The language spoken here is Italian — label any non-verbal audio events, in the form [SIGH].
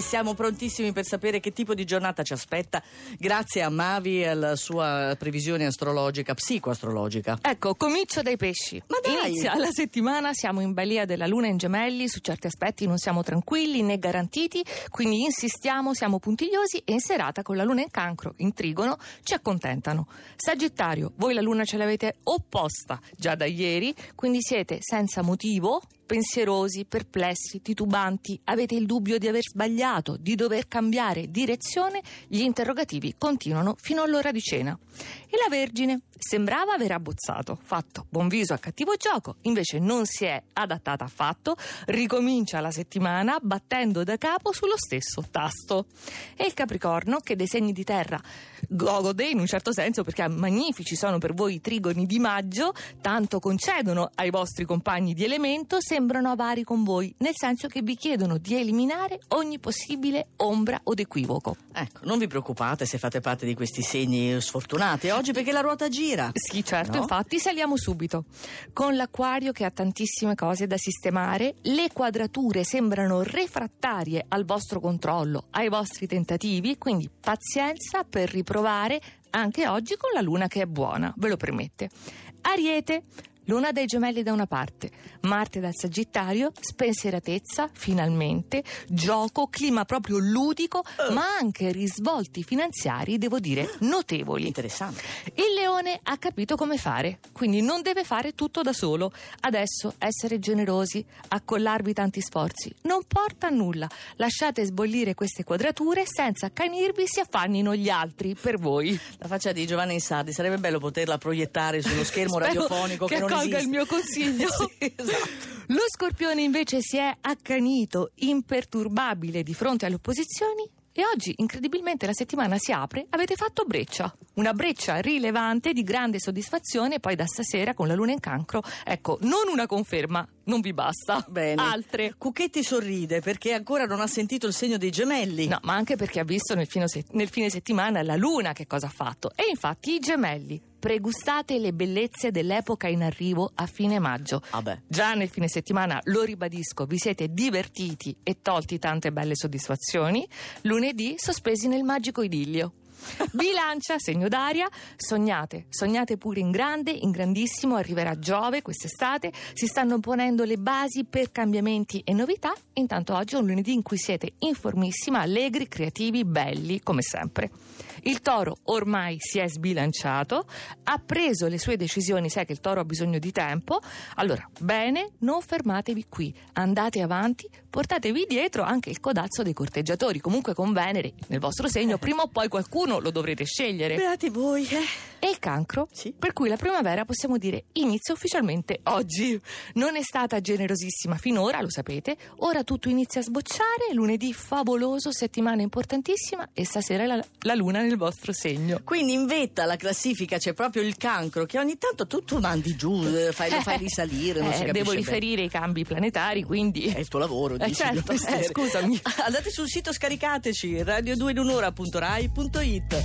Siamo prontissimi per sapere che tipo di giornata ci aspetta, grazie a Mavi e alla sua previsione astrologica, psicoastrologica. Ecco, comincio dai pesci. Ma dai! Inizia la settimana, siamo in balia della luna in gemelli, su certi aspetti non siamo tranquilli né garantiti, quindi insistiamo, siamo puntigliosi e in serata con la luna in cancro, in trigono, ci accontentano. Sagittario, voi la luna ce l'avete opposta già da ieri, quindi siete senza motivo, pensierosi, perplessi, titubanti, avete il dubbio di aver sbagliato, di dover cambiare direzione, gli interrogativi continuano fino all'ora di cena. E la Vergine sembrava aver abbozzato, fatto buon viso a cattivo gioco, invece non si è adattata affatto, ricomincia la settimana battendo da capo sullo stesso tasto. E il Capricorno, che dei segni di terra gode in un certo senso perché magnifici sono per voi i trigoni di maggio, tanto concedono ai vostri compagni di elemento, sembrano avari con voi, nel senso che vi chiedono di eliminare ogni possibile ombra o equivoco. Ecco, non vi preoccupate se fate parte di questi segni sfortunati oggi perché la ruota gira. Sì, certo, No? infatti saliamo subito. Con l'acquario che ha tantissime cose da sistemare, le quadrature sembrano refrattarie al vostro controllo, ai vostri tentativi, quindi pazienza per riprovare anche oggi con la luna che è buona, ve lo permette. Ariete. Luna dei gemelli da una parte, Marte dal Sagittario, spensieratezza, finalmente, gioco, clima proprio ludico, ma anche risvolti finanziari, devo dire, notevoli. Interessante. Il leone ha capito come fare, quindi non deve fare tutto da solo. Adesso essere generosi, accollarvi tanti sforzi, non porta a nulla. Lasciate sbollire queste quadrature senza accanirvi si affannino gli altri per voi. La faccia di Giovanna Insardi sarebbe bello poterla proiettare sullo schermo [LAUGHS] radiofonico che, che non accolga il mio consiglio. [LAUGHS] Sì, esatto. Lo scorpione invece si è accanito, imperturbabile di fronte alle opposizioni e oggi incredibilmente la settimana si apre, avete fatto breccia, una breccia rilevante di grande soddisfazione poi da stasera con la luna in cancro, ecco, non una conferma, non vi basta, Bene. altre. Cucchetti sorride perché ancora non ha sentito il segno dei gemelli. No, ma anche perché ha visto nel fine, nel fine settimana la luna che cosa ha fatto. E infatti i gemelli, pregustate le bellezze dell'epoca in arrivo a fine maggio. Vabbè. Già nel fine settimana, lo ribadisco, vi siete divertiti e tolti tante belle soddisfazioni. Lunedì sospesi nel magico idillio. Bilancia, segno d'aria, sognate, sognate pure in grande, in grandissimo, arriverà Giove quest'estate, si stanno ponendo le basi per cambiamenti e novità, intanto oggi è un lunedì in cui siete informissima, allegri, creativi, belli, come sempre. Il toro ormai si è sbilanciato, ha preso le sue decisioni, sai che il toro ha bisogno di tempo, allora bene, non fermatevi qui, andate avanti, portatevi dietro anche il codazzo dei corteggiatori, comunque con Venere nel vostro segno, prima o poi qualcuno lo dovrete scegliere. Beati voi. eh. E il cancro? Sì. Per cui la primavera possiamo dire inizia ufficialmente oggi. Non è stata generosissima finora, lo sapete. Ora tutto inizia a sbocciare. Lunedì favoloso, settimana importantissima e stasera la, la luna nel vostro segno. Quindi in vetta alla classifica c'è proprio il cancro che ogni tanto tu, tu mandi giù, eh, fai, lo fai risalire, non [LAUGHS] Eh, si capisce devo bene. riferire i cambi planetari, quindi. È il tuo lavoro, Eh, dici, certo, mio [LAUGHS] mestiere. eh, scusami. [LAUGHS] Andate sul sito, scaricateci The.